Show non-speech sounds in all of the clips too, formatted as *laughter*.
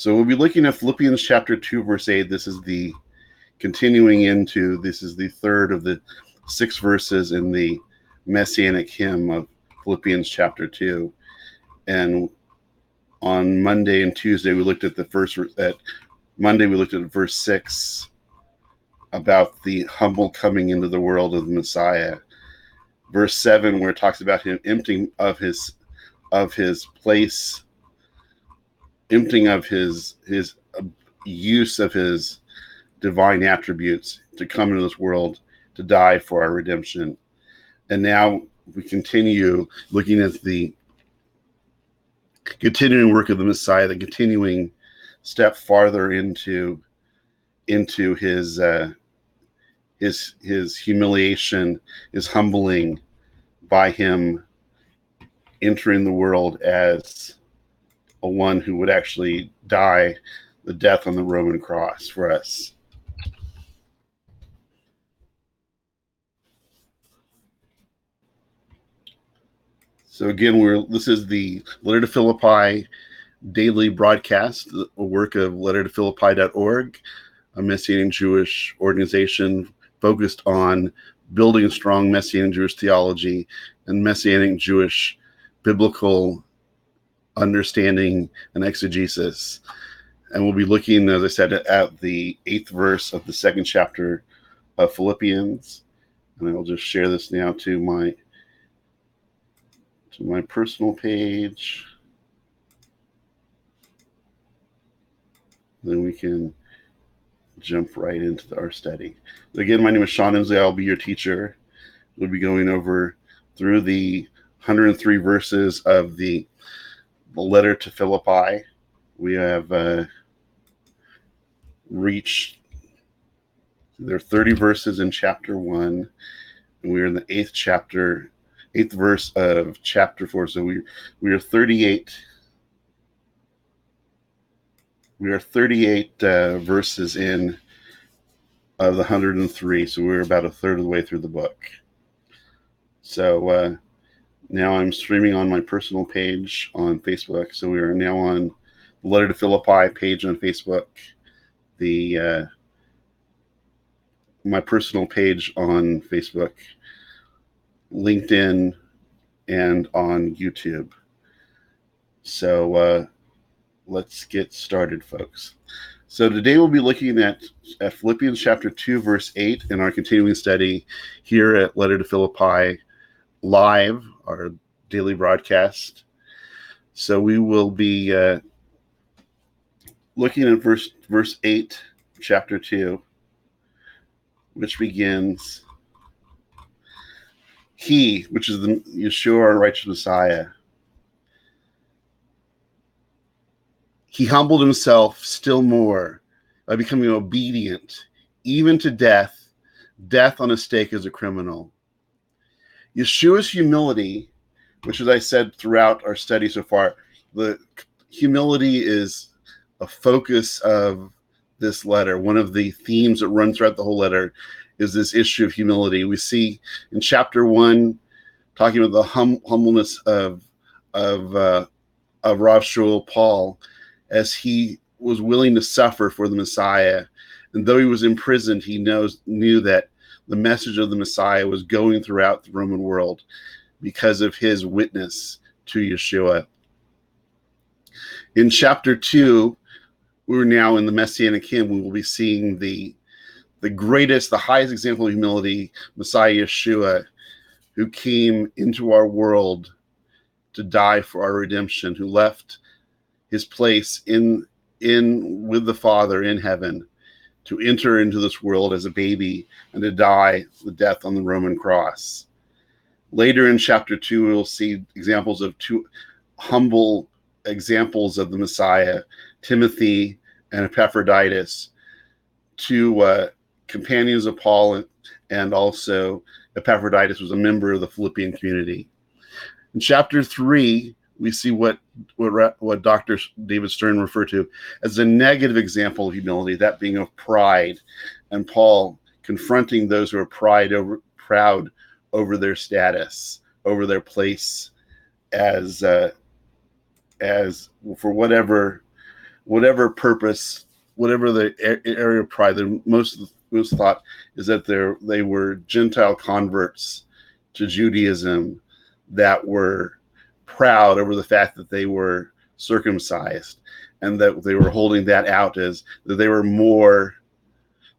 So we'll be looking at Philippians chapter 2, verse 8. This is the continuing into, this is the third of the six verses in the messianic hymn of Philippians chapter 2. And on Monday and Tuesday, we looked at the first, at Monday, we looked at verse 6 about the humble coming into the world of the Messiah. Verse 7, where it talks about him emptying of his of his place, emptying of his his use of his divine attributes to come into this world to die for our redemption. And now we continue looking at the continuing work of the Messiah, the continuing step farther into into his uh, his his humiliation, his humbling by him entering the world as a one who would actually die the death on the Roman cross for us. So again, we're this is the letter to Philippi daily broadcast, a work of lettertophilippi.org, a Messianic Jewish organization focused on building a strong Messianic Jewish theology and Messianic Jewish biblical understanding and exegesis. And we'll be looking, as I said, at the eighth verse of the second chapter of Philippians. And I will just share this now to my to my personal page. Then we can jump right into our study. Again, my name is Sean Emslie. I'll be your teacher. We'll be going over through the 103 verses of the, the letter to Philippi. We have uh, reached, there are 30 verses in chapter 1, and we're in the eighth chapter eighth verse of chapter four. So we we are 38. We are 38 uh, verses in of the 103. So we're about a third of the way through the book. So uh, now I'm streaming on my personal page on Facebook. So we are now on the Letter to Philippi page on Facebook. The uh, my personal page on Facebook LinkedIn, and on YouTube. So uh, let's get started, folks. So today we'll be looking at, at Philippians chapter 2, verse 8 in our continuing study here at Letter to Philippi live, our daily broadcast. So we will be uh, looking at verse verse 8, chapter 2, which begins he, which is the Yeshua, our righteous Messiah, he humbled himself still more by becoming obedient, even to death, death on a stake as a criminal. Yeshua's humility, which, as I said throughout our study so far, the humility is a focus of this letter. One of the themes that run throughout the whole letter is this issue of humility. We see in chapter one, talking about the hum- humbleness of of uh, of Rav Shaul Paul, as he was willing to suffer for the Messiah, and though he was imprisoned, he knows knew that the message of the Messiah was going throughout the Roman world because of his witness to Yeshua. In chapter two, we're now in the Messianic hymn. We will be seeing the the greatest, the highest example of humility, Messiah Yeshua, who came into our world to die for our redemption, who left his place in in with the Father in heaven to enter into this world as a baby and to die the death on the Roman cross. Later in chapter two, we'll see examples of two humble examples of the Messiah, Timothy and Epaphroditus, two uh, companions of Paul and, also Epaphroditus was a member of the Philippian community. In chapter three, we see what what, what Dr. David Stern referred to as a negative example of humility, that being of pride, and Paul confronting those who are pride over proud over their status, over their place as uh, as for whatever whatever purpose, whatever the area of pride, the most most thought is that they they were Gentile converts to Judaism that were proud over the fact that they were circumcised and that they were holding that out as that they were more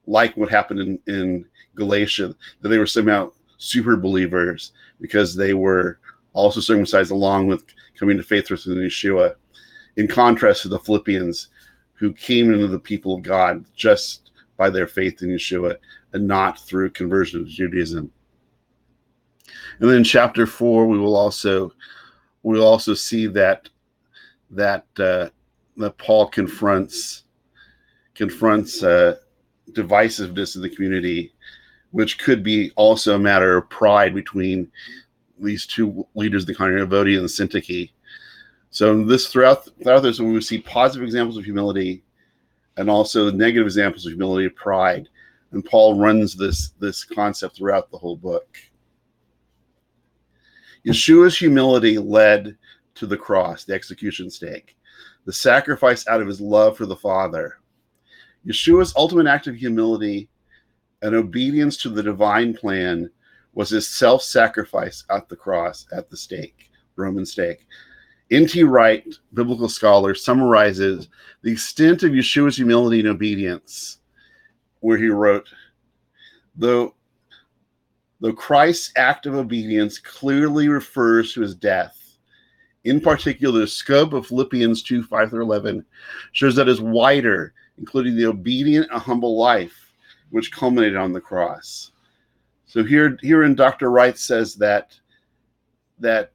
like what happened in, in Galatia, that they were somehow super believers because they were also circumcised along with coming to faith with Yeshua, in contrast to the Philippians who came into the people of God just by their faith in Yeshua and not through conversion to Judaism. And then in chapter four, we will also we'll also see that that uh, that Paul confronts confronts uh, divisiveness in the community, which could be also a matter of pride between these two leaders, the Evodia and the Syntyche. So this throughout throughout this, we see positive examples of humility, and also negative examples of humility of pride. And Paul runs this this concept throughout the whole book. Yeshua's humility led to the cross, the execution stake, the sacrifice out of his love for the Father. Yeshua's ultimate act of humility and obedience to the divine plan was his self sacrifice at the cross, at the stake, Roman stake. N.T. Wright, biblical scholar, summarizes the extent of Yeshua's humility and obedience, where he wrote, Though, though Christ's act of obedience clearly refers to his death, in particular, the scope of Philippians 2 5 through 11 shows that is wider, including the obedient and humble life, which culminated on the cross. So here, here in Dr. Wright says that that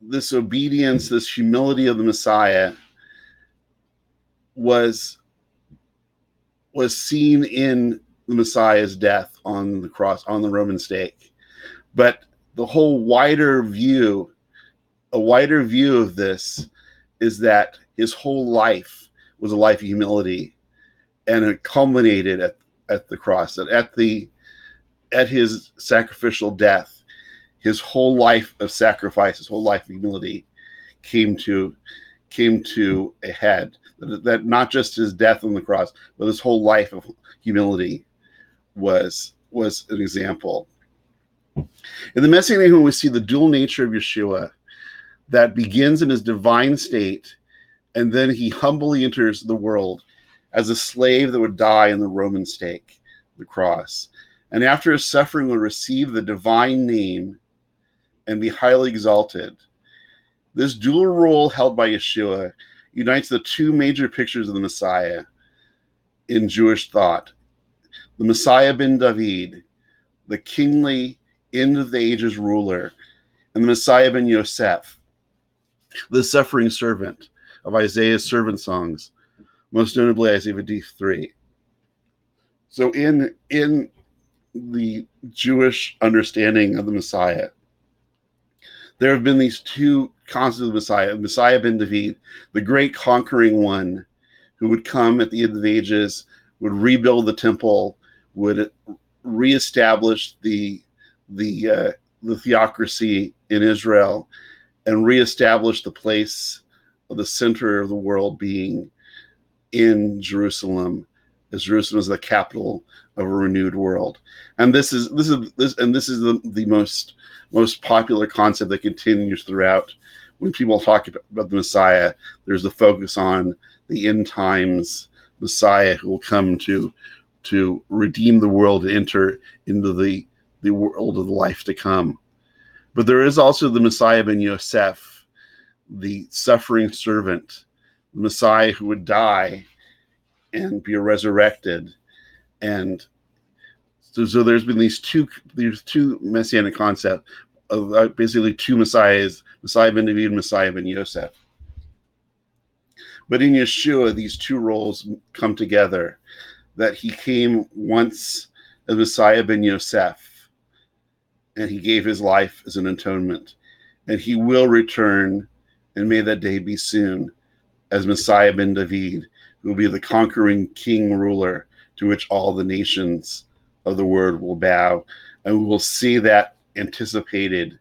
this obedience, this humility of the Messiah was was seen in the Messiah's death on the cross on the Roman stake. But the whole wider view, a wider view of this is that his whole life was a life of humility and it culminated at, at the cross, at, at the at his sacrificial death, his whole life of sacrifice, his whole life of humility came to came to a head. That, that not just his death on the cross, but his whole life of humility was was an example. In the Messianic movement, we see the dual nature of Yeshua that begins in his divine state, and then he humbly enters the world as a slave that would die in the Roman stake, the cross and after his suffering will receive the divine name and be highly exalted. This dual role held by Yeshua unites the two major pictures of the Messiah in Jewish thought the Messiah ben David, the kingly end of the ages ruler, and the Messiah ben Yosef, the suffering servant of Isaiah's servant songs, most notably Isaiah 53. So in in the Jewish understanding of the Messiah. There have been these two concepts of the Messiah Messiah ben David, the great conquering one who would come at the end of the ages, would rebuild the temple, would reestablish the the uh, the theocracy in Israel, and reestablish the place of the center of the world being in Jerusalem, as Jerusalem is the capital of a renewed world. And this is this is this and this is the, the most most popular concept that continues throughout when people talk about the Messiah. There's the focus on the end times Messiah who will come to to redeem the world and enter into the the world of the life to come. But there is also the Messiah ben Yosef, the suffering servant, the Messiah who would die and be resurrected. And so, so there's been these two there's two messianic concepts of uh, basically two messiahs messiah ben david messiah ben yosef. But in yeshua these two roles come together that he came once as messiah ben yosef and he gave his life as an atonement and he will return and may that day be soon as messiah ben david who will be the conquering king ruler to which all the nations of the world will bow. And we will see that anticipated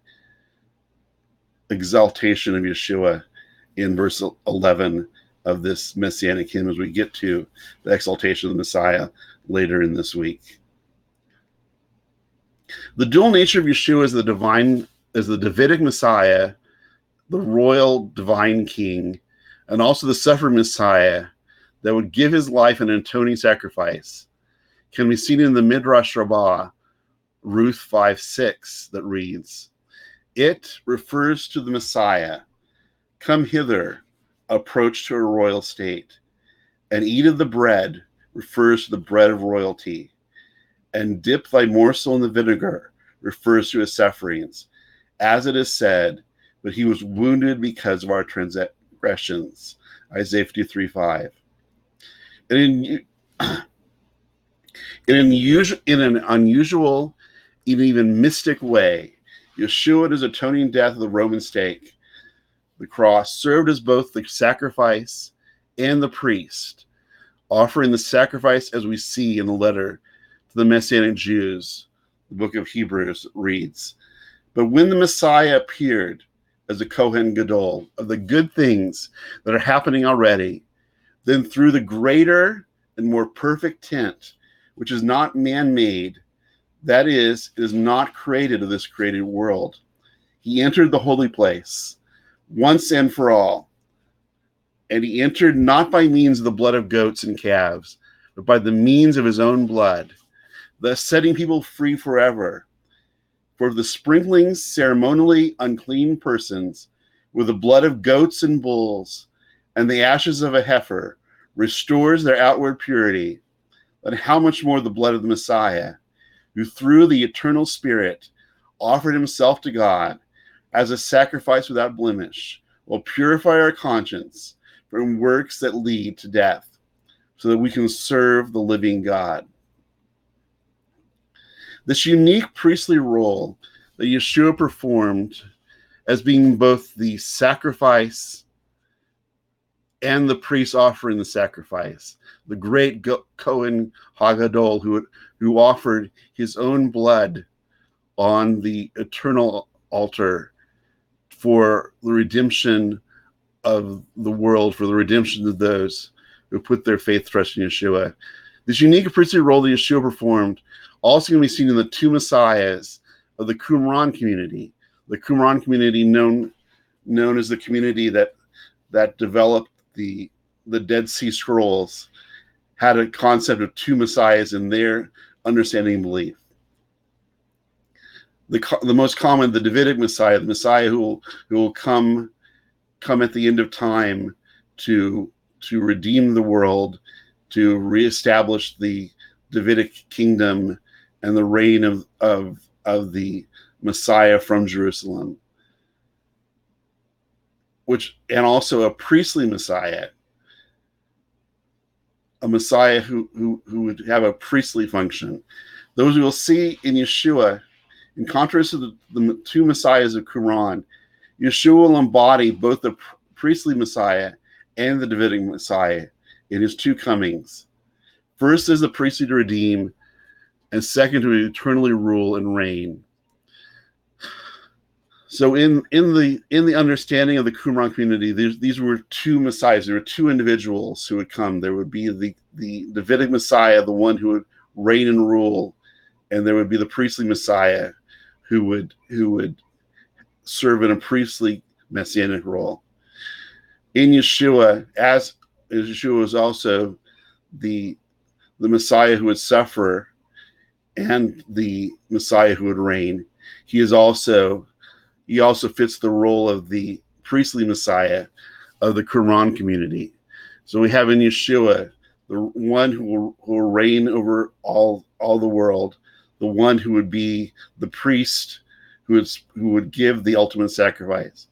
exaltation of Yeshua in verse 11 of this messianic kingdom as we get to the exaltation of the Messiah later in this week. The dual nature of Yeshua as the divine, as the Davidic Messiah, the royal divine king, and also the suffering Messiah that would give his life an atoning sacrifice can be seen in the Midrash Rabbah, Ruth 5 6, that reads, It refers to the Messiah. Come hither, approach to a royal state, and eat of the bread refers to the bread of royalty, and dip thy morsel in the vinegar refers to his sufferings. As it is said, but he was wounded because of our transgressions. Isaiah 53 5. And in, *clears throat* in, an unusual, in an unusual, even, even mystic way, Yeshua, is atoning death of the Roman stake, the cross, served as both the sacrifice and the priest, offering the sacrifice as we see in the letter to the Messianic Jews. The book of Hebrews reads, But when the Messiah appeared as a Kohen Gadol of the good things that are happening already, then through the greater and more perfect tent, which is not man made, that is, is not created of this created world, he entered the holy place once and for all. And he entered not by means of the blood of goats and calves, but by the means of his own blood, thus setting people free forever. For the sprinklings ceremonially unclean persons with the blood of goats and bulls and the ashes of a heifer restores their outward purity, but how much more the blood of the Messiah, who through the eternal Spirit offered himself to God as a sacrifice without blemish, will purify our conscience from works that lead to death, so that we can serve the living God. This unique priestly role that Yeshua performed as being both the sacrifice and the priest offering the sacrifice, the great Cohen Hagadol who, who offered his own blood on the eternal altar for the redemption of the world, for the redemption of those who put their faith trust in Yeshua. This unique priestly role that Yeshua performed also can be seen in the two messiahs of the Qumran community. The Qumran community, known known as the community that that developed the the Dead Sea Scrolls, had a concept of two messiahs in their understanding and belief the the most common, the Davidic Messiah, the Messiah who will who will come come at the end of time to to redeem the world, to reestablish the Davidic kingdom and the reign of of of the Messiah from Jerusalem, which and also a priestly Messiah, a Messiah who who who would have a priestly function. Those we will see in Yeshua in contrast to the, the two messiahs of Qumran, Yeshua will embody both the priestly Messiah and the Davidic Messiah in his two comings. First as the priestly to redeem, and second to eternally rule and reign. So in in the in the understanding of the Qumran community, these, these were two messiahs. There were two individuals who would come. There would be the the Davidic Messiah, the one who would reign and rule, and there would be the priestly Messiah who would who would serve in a priestly messianic role. In Yeshua, as Yeshua was also the the Messiah who would suffer and the Messiah who would reign. He is also he also fits the role of the priestly Messiah of the Qumran community. So we have in Yeshua the one who will, who will reign over all all the world, the one who would be the priest who would who would give the ultimate sacrifice,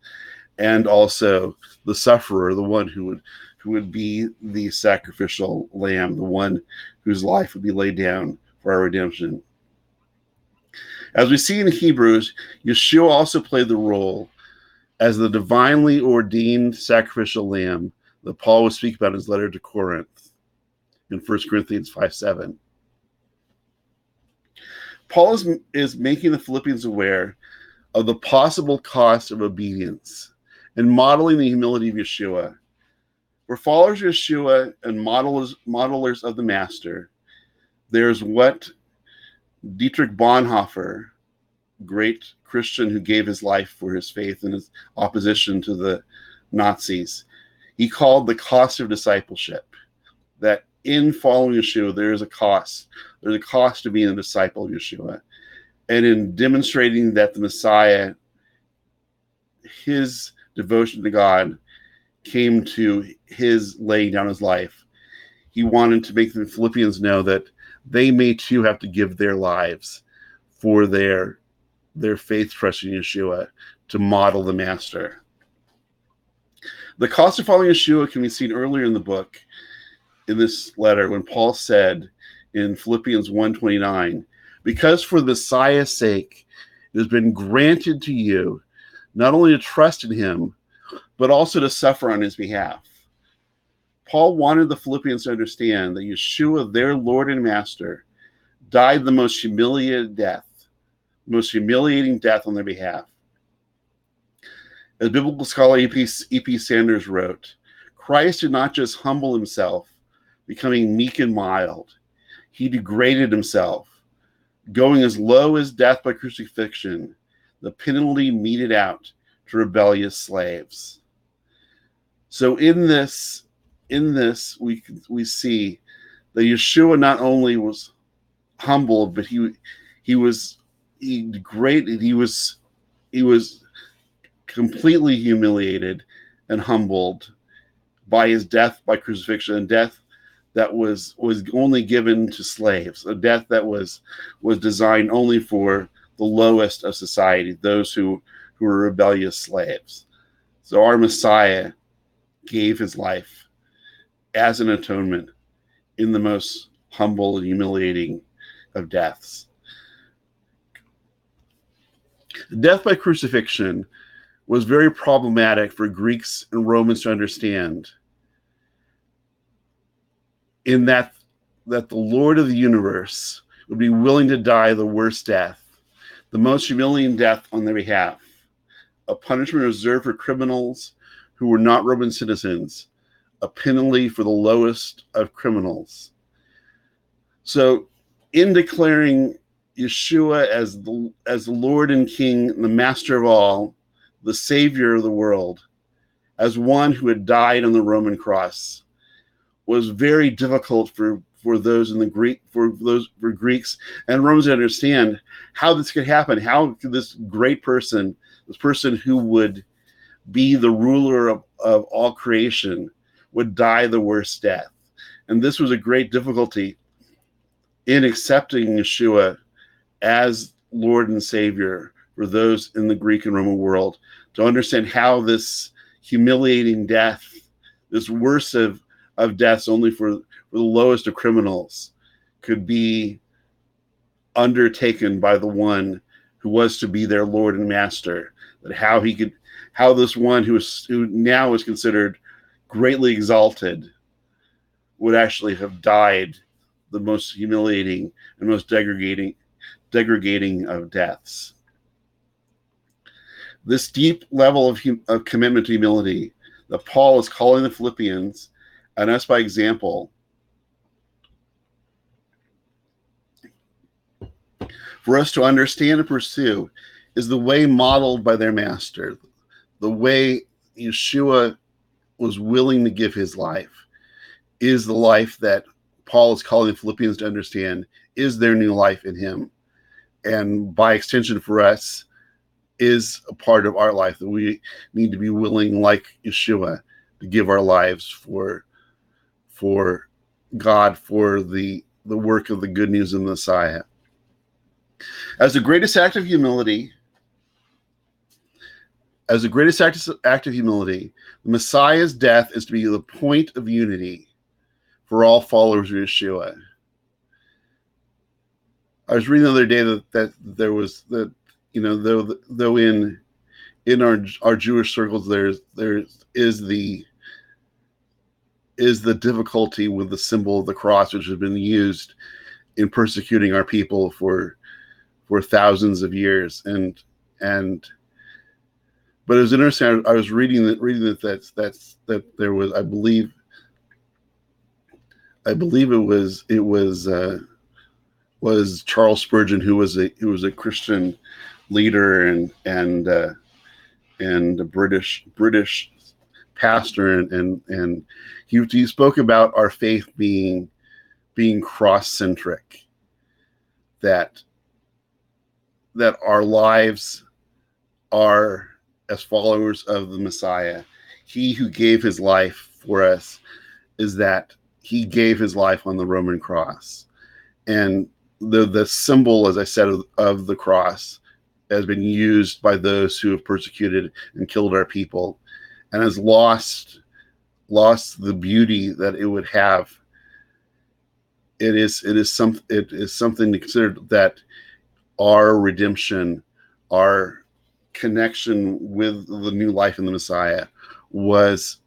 and also the sufferer, the one who would who would be the sacrificial lamb, the one whose life would be laid down for our redemption. As we see in Hebrews, Yeshua also played the role as the divinely ordained sacrificial lamb that Paul would speak about in his letter to Corinth in 1 Corinthians 5 7. Paul is, is making the Philippians aware of the possible cost of obedience and modeling the humility of Yeshua For followers of Yeshua and modelers, modelers of the Master, there's what Dietrich Bonhoeffer, great Christian who gave his life for his faith and his opposition to the Nazis, he called the cost of discipleship. That in following Yeshua, there is a cost. There's a cost to being a disciple of Yeshua. And in demonstrating that the Messiah, his devotion to God, came to his laying down his life, he wanted to make the Philippians know that they may too have to give their lives for their their faith trust in Yeshua to model the master. The cost of following Yeshua can be seen earlier in the book in this letter when Paul said in Philippians 1:29, because for the Messiah's sake it has been granted to you not only to trust in him, but also to suffer on his behalf. Paul wanted the Philippians to understand that Yeshua, their Lord and Master, died the most humiliated death, most humiliating death on their behalf. As biblical scholar E.P. Sanders wrote, Christ did not just humble himself, becoming meek and mild. He degraded himself, going as low as death by crucifixion, the penalty meted out to rebellious slaves. So in this in this we we see that Yeshua not only was humbled, but he he was he great he was he was completely humiliated and humbled by his death by crucifixion and death that was was only given to slaves a death that was was designed only for the lowest of society those who who were rebellious slaves so our messiah gave his life as an atonement in the most humble and humiliating of deaths. Death by crucifixion was very problematic for Greeks and Romans to understand, in that that the Lord of the universe would be willing to die the worst death, the most humiliating death on their behalf, a punishment reserved for criminals who were not Roman citizens, a penalty for the lowest of criminals. So, in declaring Yeshua as the as the Lord and King, the Master of all, the Savior of the world, as one who had died on the Roman cross, was very difficult for for those in the Greek for those for Greeks and Romans to understand how this could happen. How this great person, this person who would be the ruler of, of all creation, would die the worst death. And this was a great difficulty in accepting Yeshua as Lord and Savior for those in the Greek and Roman world to understand how this humiliating death, this worst of, of deaths only for, for the lowest of criminals, could be undertaken by the one who was to be their Lord and Master. That how he could, how this one who is who now is considered greatly exalted would actually have died the most humiliating and most degrading degrading of deaths this deep level of, hum- of commitment to humility that paul is calling the philippians and us by example for us to understand and pursue is the way modeled by their master the way yeshua was willing to give his life is the life that Paul is calling the Philippians to understand is their new life in him. And by extension for us, is a part of our life that we need to be willing, like Yeshua, to give our lives for for God, for the the work of the good news of the Messiah. As the greatest act of humility, as the greatest act, act of humility, the Messiah's death is to be the point of unity for all followers of Yeshua. I was reading the other day that, that there was that you know though though in in our our Jewish circles there's there is the is the difficulty with the symbol of the cross which has been used in persecuting our people for for thousands of years and and but it was interesting. I, was reading that reading that that's that's that there was I believe I believe it was it was uh, was Charles Spurgeon who was a who was a Christian leader and and uh, and a British British pastor and and, and he, he spoke about our faith being being cross centric that that our lives are as followers of the Messiah. He who gave his life for us is that he gave his life on the Roman cross. And the the symbol, as I said, of, of the cross has been used by those who have persecuted and killed our people and has lost lost the beauty that it would have. It is it is some it is something to consider that our redemption our connection with the new life in the messiah was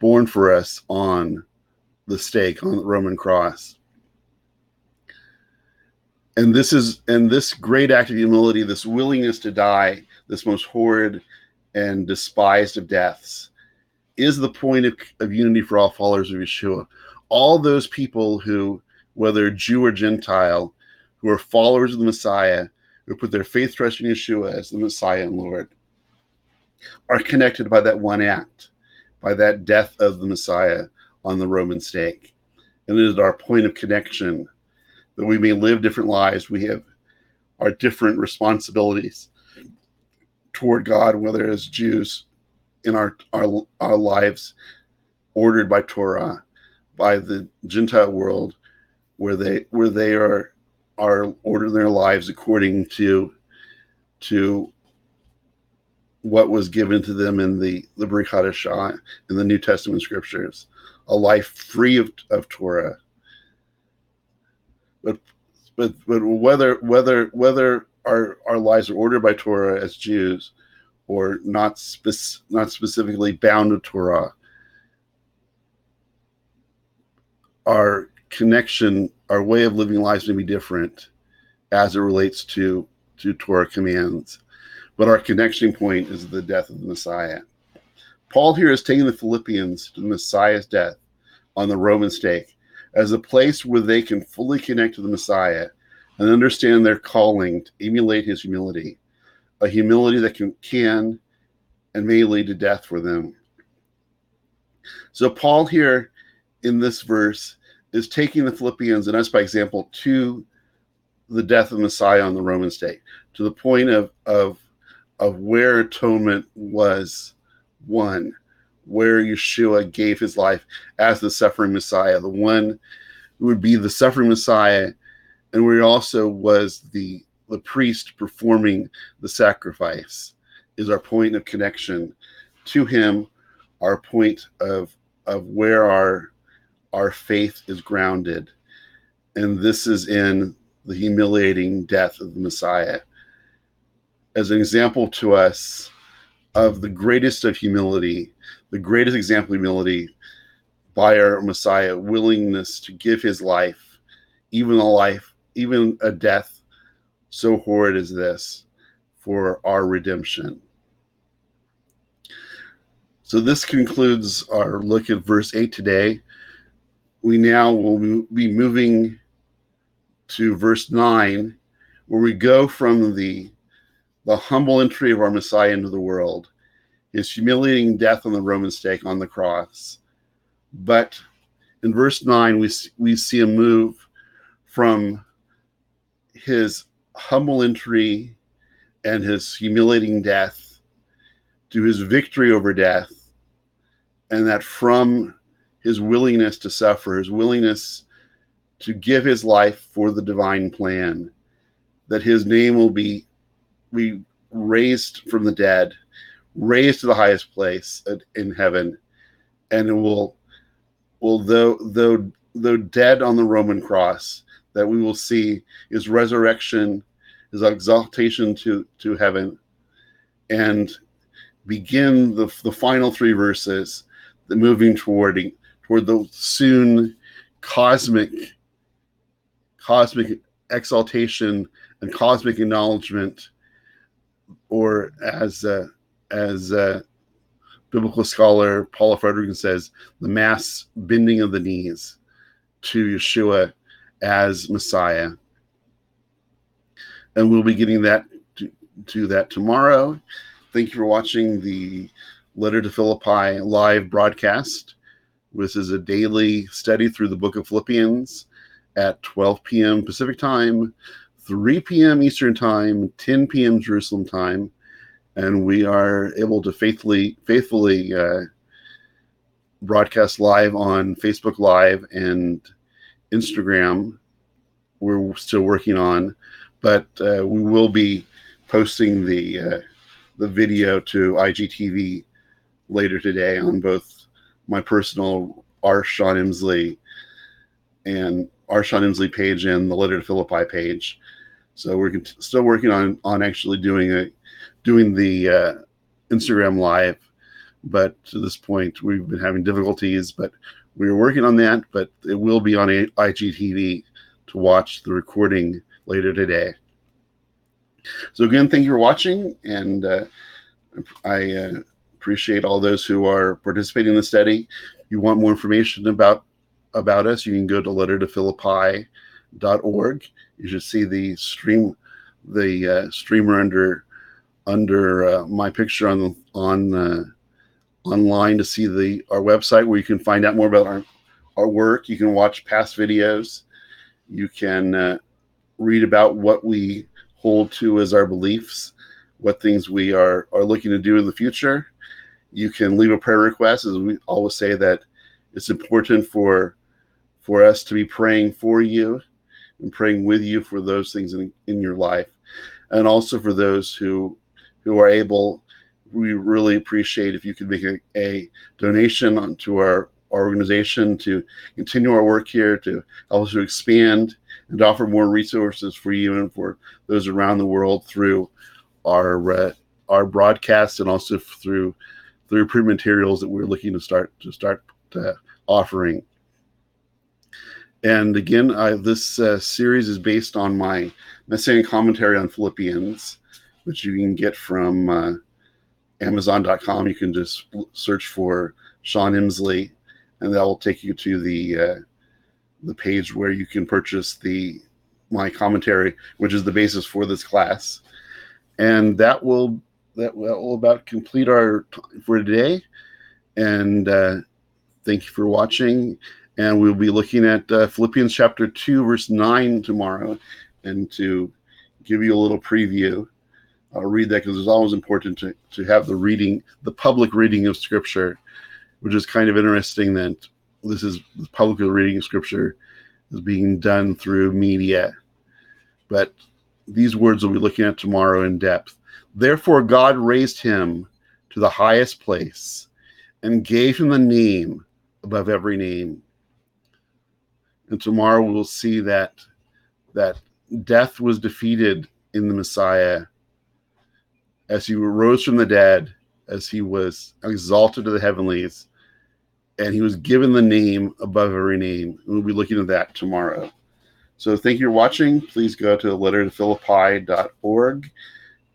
born for us on the stake on the roman cross. And this is and this great act of humility this willingness to die this most horrid and despised of deaths is the point of, of unity for all followers of yeshua. All those people who whether jew or gentile who are followers of the messiah who put their faith trust in yeshua as the messiah and lord are connected by that one act by that death of the messiah on the roman stake. And it is our point of connection that we may live different lives. We have our different responsibilities toward God, whether as Jews in our, our, our lives ordered by Torah, by the Gentile world, where they where they are are ordering their lives according to to what was given to them in the the Hadashah in the New Testament scriptures, a life free of, of Torah, but but but whether whether whether our our lives are ordered by Torah as Jews or not spec- not specifically bound to Torah, our connection, our way of living lives may be different as it relates to to Torah commands, but our connection point is the death of the Messiah. Paul here is taking the Philippians to the Messiah's death on the Roman stake as a place where they can fully connect to the Messiah and understand their calling to emulate his humility, a humility that can, can and may lead to death for them. So, Paul here in this verse is taking the Philippians and us by example to the death of Messiah on the Roman stake, to the point of, of, of where atonement was won where Yeshua gave his life as the suffering Messiah, the one who would be the suffering Messiah, and where he also was the the priest performing the sacrifice, is our point of connection to him, our point of of where our our faith is grounded. And this is in the humiliating death of the Messiah. As an example to us of the greatest of humility, the greatest example of humility by our Messiah, willingness to give his life, even a life, even a death so horrid as this, for our redemption. So this concludes our look at verse 8 today. We now will be moving to verse 9, where we go from the, the humble entry of our Messiah into the world his humiliating death on the Roman stake on the cross. But in verse 9, we, we see a move from his humble entry and his humiliating death to his victory over death. And that from his willingness to suffer, his willingness to give his life for the divine plan, that his name will be, be raised from the dead raised to the highest place in heaven, and it will will though though though dead on the Roman cross, that we will see his resurrection, his exaltation to to heaven, and begin the the final three verses, the moving toward toward the soon cosmic cosmic exaltation and cosmic acknowledgement, or as uh, as uh, biblical scholar Paula Fredriksen says, the mass bending of the knees to Yeshua as Messiah. And we'll be getting that to, to that tomorrow. Thank you for watching the Letter to Philippi live broadcast. This is a daily study through the book of Philippians at 12 p.m. Pacific time, 3 p.m. Eastern time, 10 p.m. Jerusalem time, and we are able to faithfully faithfully uh, broadcast live on Facebook Live and Instagram. We're still working on, but uh, we will be posting the uh, the video to IGTV later today on both my personal R. Sean Emslie and R. Sean Emslie page and the Letter to Philippi page. So we're still working on on actually doing a doing the uh, Instagram live, but to this point we've been having difficulties. But we're working on that. But it will be on IGTV to watch the recording later today. So again, thank you for watching, and uh, I uh, appreciate all those who are participating in the study. If you want more information about about us, you can go to lettertophilippi.org. You should see the stream, the uh, streamer under under uh, my picture on on uh, online to see the our website where you can find out more about our our work. You can watch past videos. You can uh, read about what we hold to as our beliefs, what things we are are looking to do in the future. You can leave a prayer request, as we always say that it's important for for us to be praying for you and praying with you for those things in, in your life, and also for those who who are able. We really appreciate if you could make a, a donation to our organization to continue our work here, to help us to expand and offer more resources for you and for those around the world through our uh, our broadcasts and also through through print materials that we're looking to start to start uh, offering. And again, I, this uh, series is based on my messianic commentary on Philippians, which you can get from uh, Amazon.com. You can just search for Sean Emslie, and that will take you to the uh, the page where you can purchase the my commentary, which is the basis for this class. And that will that will about complete our time for today. And uh, thank you for watching. And we'll be looking at uh, Philippians chapter 2, verse 9 tomorrow. And to give you a little preview, I'll read that because it's always important to, to have the reading, the public reading of Scripture, which is kind of interesting that this is the public reading of Scripture is being done through media. But these words we'll be looking at tomorrow in depth. Therefore, God raised him to the highest place and gave him the name above every name. And tomorrow we'll see that that death was defeated in the Messiah as he rose from the dead, as he was exalted to the heavenlies, and he was given the name above every name. We'll be looking at that tomorrow. So thank you for watching. Please go to lettertophilippi.org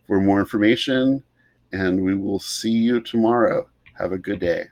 for more information, and we will see you tomorrow. Have a good day.